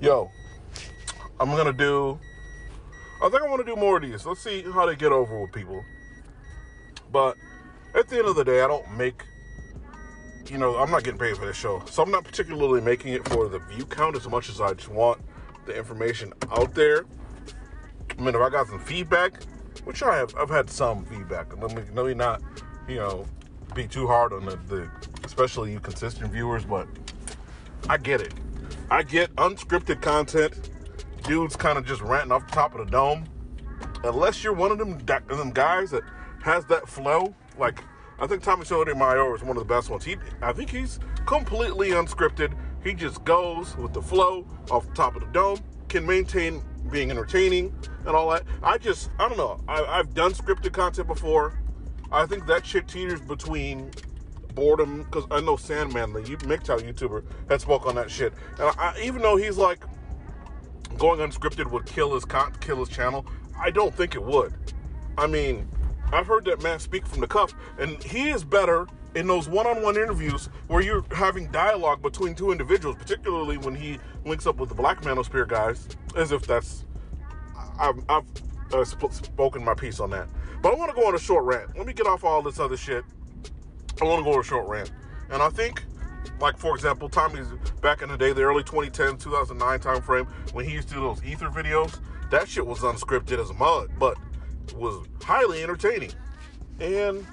yo, I'm gonna do. I think I want to do more of these. Let's see how they get over with people. But at the end of the day, I don't make. You know, I'm not getting paid for this show, so I'm not particularly making it for the view count as much as I just want the information out there. I mean, if I got some feedback, which I have, I've had some feedback. Let me, let me not, you know, be too hard on the, the especially you consistent viewers, but I get it. I get unscripted content, dudes kind of just ranting off the top of the dome. Unless you're one of them, them guys that has that flow, like I think Tommy Sotomayor is one of the best ones. He, I think he's completely unscripted. He just goes with the flow off the top of the dome, can maintain being entertaining and all that. I just, I don't know. I, I've done scripted content before. I think that shit teeters between boredom because I know Sandman, the MGTOW YouTuber, had spoke on that shit. And I, even though he's like going unscripted would kill his con- kill his channel, I don't think it would. I mean, I've heard that man speak from the cuff, and he is better in those one-on-one interviews where you're having dialogue between two individuals, particularly when he links up with the Black Manosphere guys, as if that's I've, I've uh, sp- spoken my piece on that. But I want to go on a short rant. Let me get off all this other shit. I want to go on a short rant, and I think. Like for example, Tommy's back in the day, the early 2010, 2009 time frame, when he used to do those ether videos, that shit was unscripted as mud, but was highly entertaining. And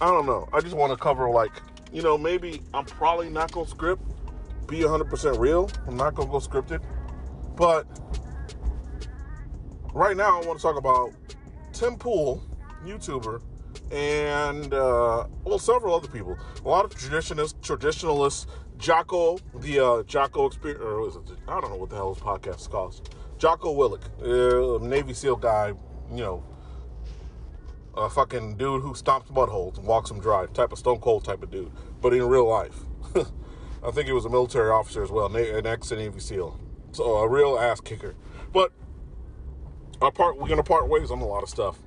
I don't know. I just want to cover like, you know, maybe I'm probably not gonna script, be 100% real. I'm not gonna go scripted, but right now I want to talk about Tim Pool, YouTuber, and uh, well, several other people. A lot of traditionalists, traditionalists. Jocko, the uh, Jocko experience, or is it? I don't know what the hell his podcast is called. Jocko Willink, uh, Navy SEAL guy, you know, a fucking dude who stomps buttholes and walks them dry, type of stone cold type of dude, but in real life. I think he was a military officer as well, an ex Navy SEAL, so a real ass kicker. But our part, we're gonna part ways on a lot of stuff.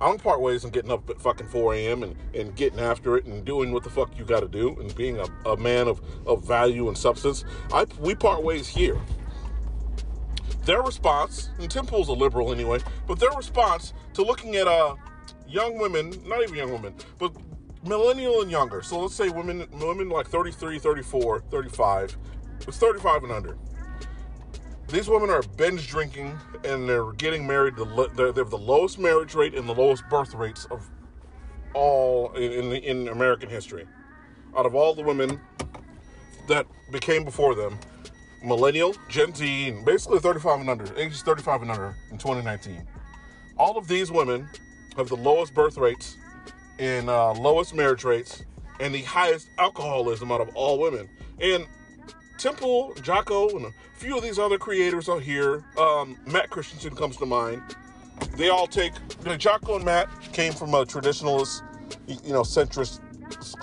I'm part ways on getting up at fucking 4 a.m. And, and getting after it and doing what the fuck you got to do and being a, a man of, of value and substance. I we part ways here their response, and Tim Pool's a liberal anyway, but their response to looking at uh, young women, not even young women, but millennial and younger. So let's say women, women like 33, 34, 35. It's 35 and under. These women are binge drinking and they're getting married. They're, they have the lowest marriage rate and the lowest birth rates of all in, in, in American history. Out of all the women that became before them, millennial, Gen Z, and basically 35 and under, ages 35 and under in 2019. All of these women have the lowest birth rates and uh, lowest marriage rates and the highest alcoholism out of all women. And Pool, Jocko, and a few of these other creators out here, um, Matt Christensen comes to mind. They all take, Jocko and Matt came from a traditionalist, you know, centrist,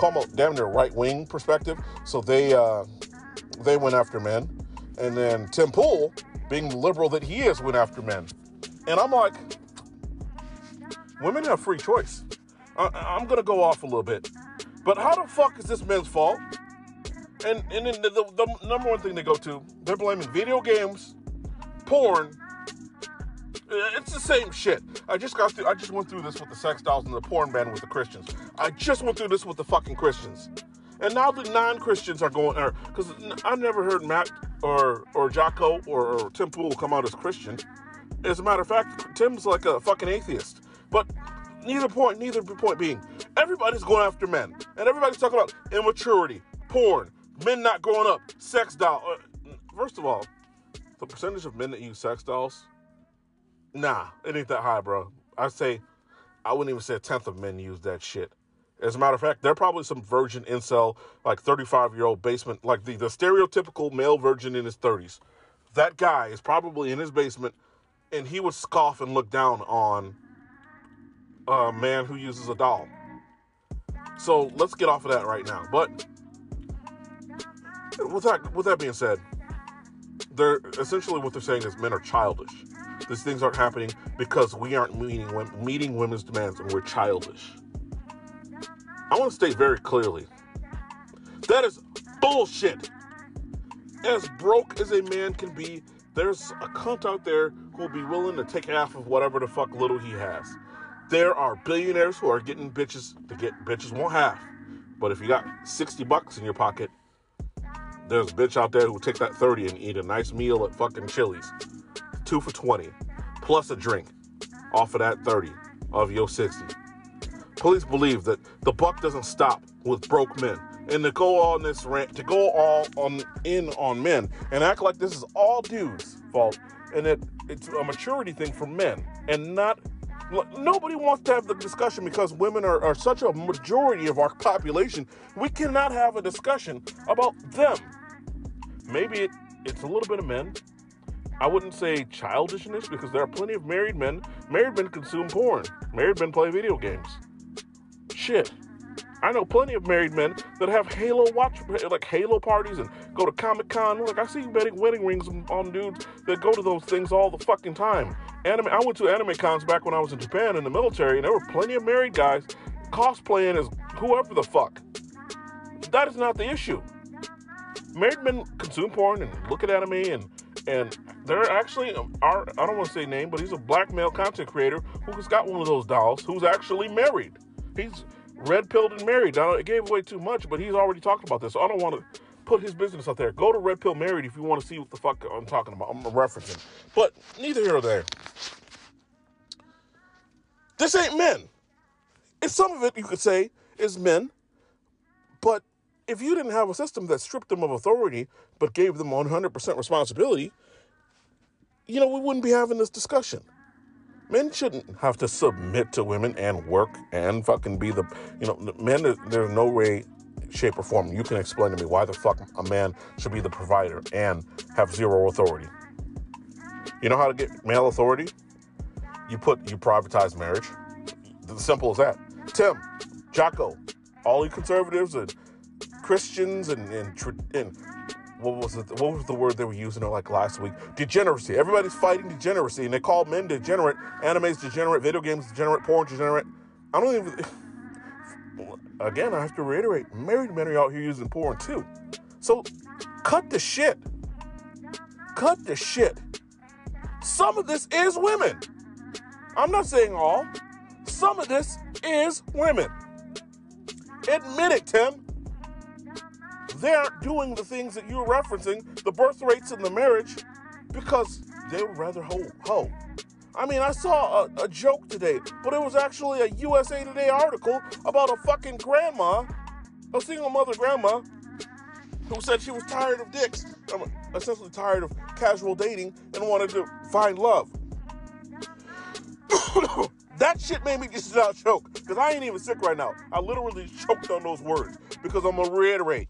almost damn near right wing perspective. So they, uh, they went after men. And then Tim being the liberal that he is, went after men. And I'm like, women have free choice. I, am gonna go off a little bit, but how the fuck is this men's fault? And and then the, the, the number one thing they go to, they're blaming video games, porn. It's the same shit. I just got through. I just went through this with the sex dolls and the porn ban with the Christians. I just went through this with the fucking Christians. And now the non-Christians are going, er, because I never heard Matt or or Jocko or, or Tim Pool come out as Christian. As a matter of fact, Tim's like a fucking atheist. But neither point, neither point being, everybody's going after men, and everybody's talking about immaturity, porn, men not growing up, sex doll. Uh, first of all, the percentage of men that use sex dolls, nah, it ain't that high, bro. I'd say, I wouldn't even say a tenth of men use that shit. As a matter of fact, there are probably some virgin incel, like 35 year old basement, like the, the stereotypical male virgin in his 30s. That guy is probably in his basement and he would scoff and look down on a man who uses a doll. So let's get off of that right now. But with that, with that being said, they're essentially what they're saying is men are childish. These things aren't happening because we aren't meeting meeting women's demands and we're childish. I want to state very clearly that is bullshit. as broke as a man can be, there's a cunt out there who will be willing to take half of whatever the fuck little he has. There are billionaires who are getting bitches to get bitches won't half. But if you got 60 bucks in your pocket, there's a bitch out there who take that 30 and eat a nice meal at fucking Chili's. Two for 20, plus a drink off of that 30 of your 60. Police believe that the buck doesn't stop with broke men. And to go on this rant, to go all on in on men and act like this is all dudes' fault, and that it's a maturity thing for men and not nobody wants to have the discussion because women are, are such a majority of our population. We cannot have a discussion about them. Maybe it, it's a little bit of men. I wouldn't say childishness because there are plenty of married men. Married men consume porn. Married men play video games. Shit. I know plenty of married men that have Halo watch, like Halo parties and go to Comic Con. Like I see wedding, wedding rings on dudes that go to those things all the fucking time. Anime. I went to anime cons back when I was in Japan in the military, and there were plenty of married guys cosplaying as whoever the fuck. That is not the issue. Married men consume porn and look at anime, and and there actually um, are. I don't want to say name, but he's a black male content creator who's got one of those dolls who's actually married. He's red pilled and married. Now it gave away too much, but he's already talked about this, so I don't want to put his business out there. Go to Red Pill Married if you want to see what the fuck I'm talking about. I'm referencing. But neither here nor there. This ain't men. If some of it you could say is men, but if you didn't have a system that stripped them of authority but gave them 100% responsibility, you know, we wouldn't be having this discussion. Men shouldn't have to submit to women and work and fucking be the, you know, men, there's no way shape, or form you can explain to me why the fuck a man should be the provider and have zero authority. You know how to get male authority? You put you privatize marriage. Simple as that. Tim, Jocko, all you conservatives and Christians and and, and what was it? What was the word they were using like last week? Degeneracy. Everybody's fighting degeneracy, and they call men degenerate, animes degenerate, video games degenerate, porn degenerate. I don't even again, I have to reiterate, married men are out here using porn too. So cut the shit. Cut the shit. Some of this is women. I'm not saying all. Some of this is women. Admit it, Tim. They're doing the things that you're referencing, the birth rates in the marriage, because they would rather hoe. hoe. I mean, I saw a, a, joke today, but it was actually a USA Today article about a fucking grandma, a single mother grandma, who said she was tired of dicks, um, essentially tired of casual dating, and wanted to find love. that shit made me just not choke, because I ain't even sick right now. I literally choked on those words, because I'm gonna reiterate.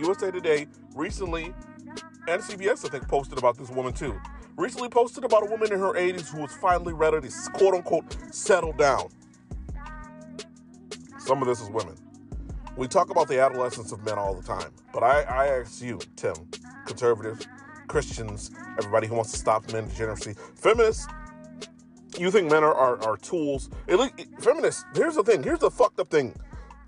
USA Today, recently, and CBS, I think, posted about this woman too recently posted about a woman in her 80s who was finally ready to quote unquote settle down. Some of this is women. We talk about the adolescence of men all the time, but I, I ask you, Tim, conservative, Christians, everybody who wants to stop men degeneracy, feminists, you think men are, are, are tools. Least, feminists, here's the thing, here's the fucked up thing.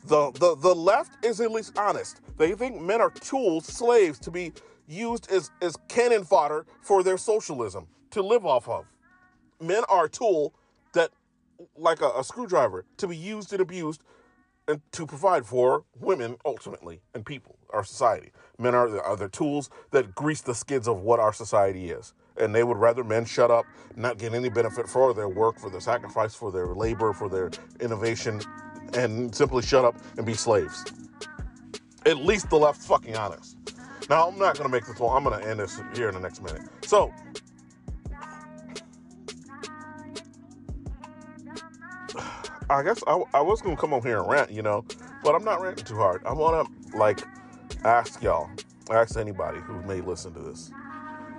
The, the, the left is at least honest. They think men are tools, slaves to be used as, as cannon fodder for their socialism to live off of. Men are a tool that, like a, a screwdriver, to be used and abused and to provide for women ultimately and people, our society. Men are the, are the tools that grease the skids of what our society is. And they would rather men shut up, not get any benefit for their work, for their sacrifice, for their labor, for their innovation, and simply shut up and be slaves. At least the left's fucking honest. Now, I'm not going to make this long. I'm going to end this here in the next minute. So, I guess I, I was going to come on here and rant, you know, but I'm not ranting too hard. I want to, like, ask y'all, ask anybody who may listen to this.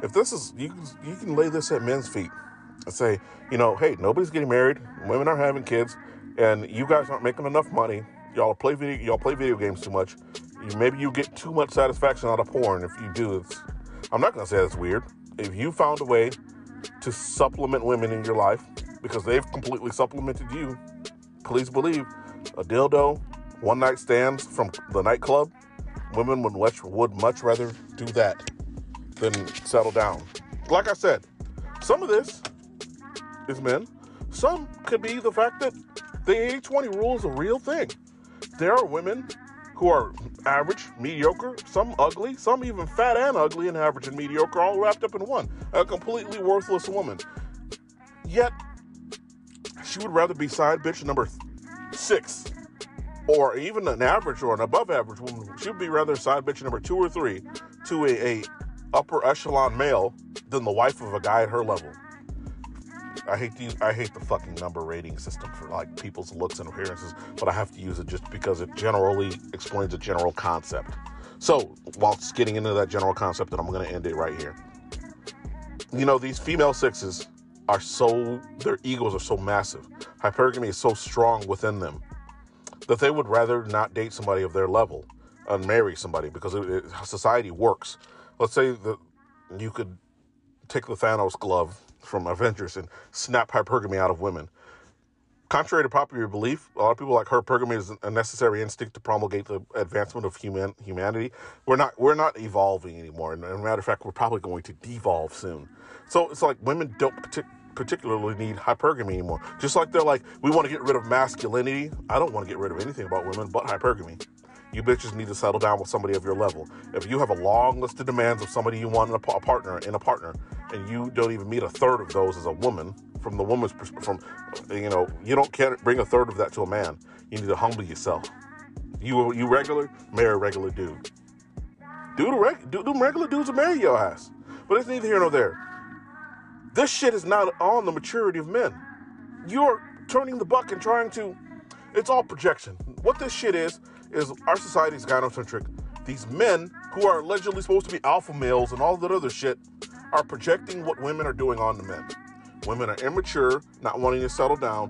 If this is, you you can lay this at men's feet and say, you know, hey, nobody's getting married, women aren't having kids, and you guys aren't making enough money. Y'all play video, y'all play video games too much maybe you get too much satisfaction out of porn. If you do, it's, I'm not to say that's weird. If you found a way to supplement women in your life because they've completely supplemented you, please believe a dildo, one night stands from the nightclub, Women would much, would much rather do that than settle down. Like I said, some of this is men. Some could be the fact that the 80 20 rule is a real thing. There are women who are average, mediocre, some ugly, some even fat and ugly and average and mediocre, all wrapped up in one. A completely worthless woman. Yet, she would rather be side bitch number six, or even an average or an above average woman. She would be rather side bitch number two or three to a, a upper echelon male than the wife of a guy at her level. I hate the I hate the fucking number rating system for like people's looks and appearances, but I have to use it just because it generally explains a general concept. So, whilst getting into that general concept, and I'm going to end it right here. You know, these female sixes are so their egos are so massive. Hypergamy is so strong within them that they would rather not date somebody of their level and marry somebody because it, it, society works. Let's say that you could take the Thanos glove from Avengers and snap hypergamy out of women. Contrary to popular belief, a lot of people like her, hypergamy is a necessary instinct to promulgate the advancement of human humanity. We're not we're not evolving anymore, and as a matter of fact, we're probably going to devolve soon. So it's like women don't partic- particularly need hypergamy anymore. Just like they're like, we want to get rid of masculinity. I don't want to get rid of anything about women but hypergamy. You bitches need to settle down with somebody of your level. If you have a long list of demands of somebody you want in a, partner in a partner, and you don't even meet a third of those as a woman, from the woman's perspective, from you know, you don't can't bring a third of that to a man. You need to humble yourself. You you regular, marry a regular dude. Do the reg, do regular dudes will marry your ass. But it's neither here nor there. This shit is not on the maturity of men. You're turning the buck and trying to. It's all projection. What this shit is is our society is gynocentric. These men who are allegedly supposed to be alpha males and all that other shit are projecting what women are doing on the men. Women are immature, not wanting to settle down,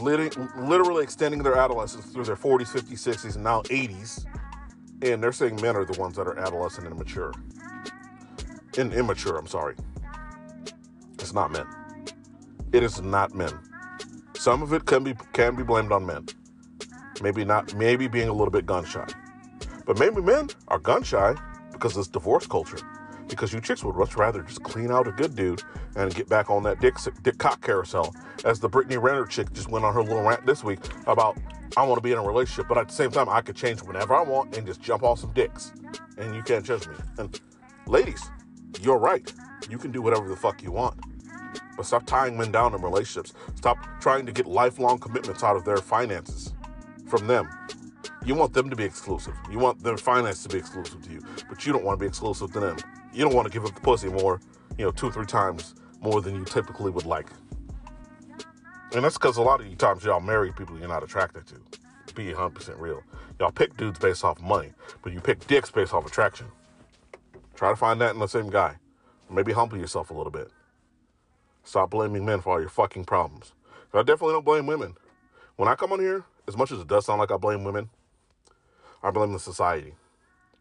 literally extending their adolescence through their 40s, 50s, 60s, and now 80s. And they're saying men are the ones that are adolescent and immature. In immature, I'm sorry. It's not men. It is not men. Some of it can be can be blamed on men. Maybe not, maybe being a little bit gun shy. But maybe men are gun shy because it's divorce culture. Because you chicks would much rather just clean out a good dude and get back on that dick, dick cock carousel. As the Brittany Renner chick just went on her little rant this week about, I want to be in a relationship, but at the same time, I could change whenever I want and just jump off some dicks. And you can't judge me. And ladies, you're right. You can do whatever the fuck you want. But stop tying men down in relationships. Stop trying to get lifelong commitments out of their finances from them. You want them to be exclusive. You want their finance to be exclusive to you, but you don't want to be exclusive to them. You don't want to give up the pussy more, you know, two three times more than you typically would like. And that's because a lot of you times y'all marry people you're not attracted to. Be 100% real. Y'all pick dudes based off money, but you pick dicks based off attraction. Try to find that in the same guy. Maybe humble yourself a little bit. Stop blaming men for all your fucking problems. I definitely don't blame women. When I come on here, as much as it does sound like I blame women, I blame the society.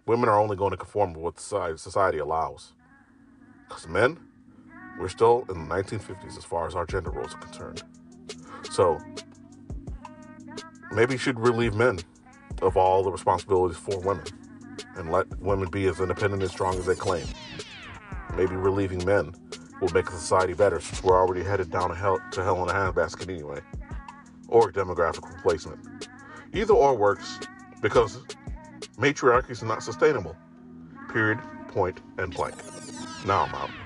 Women are only going to conform to what society allows. Because men, we're still in the 1950s as far as our gender roles are concerned. So maybe you should relieve men of all the responsibilities for women and let women be as independent and strong as they claim. Maybe relieving men will make society better since we're already headed down to hell, to hell in a handbasket anyway or demographic replacement. Either or works because matriarchy is not sustainable. Period, point, and blank. Now I'm out.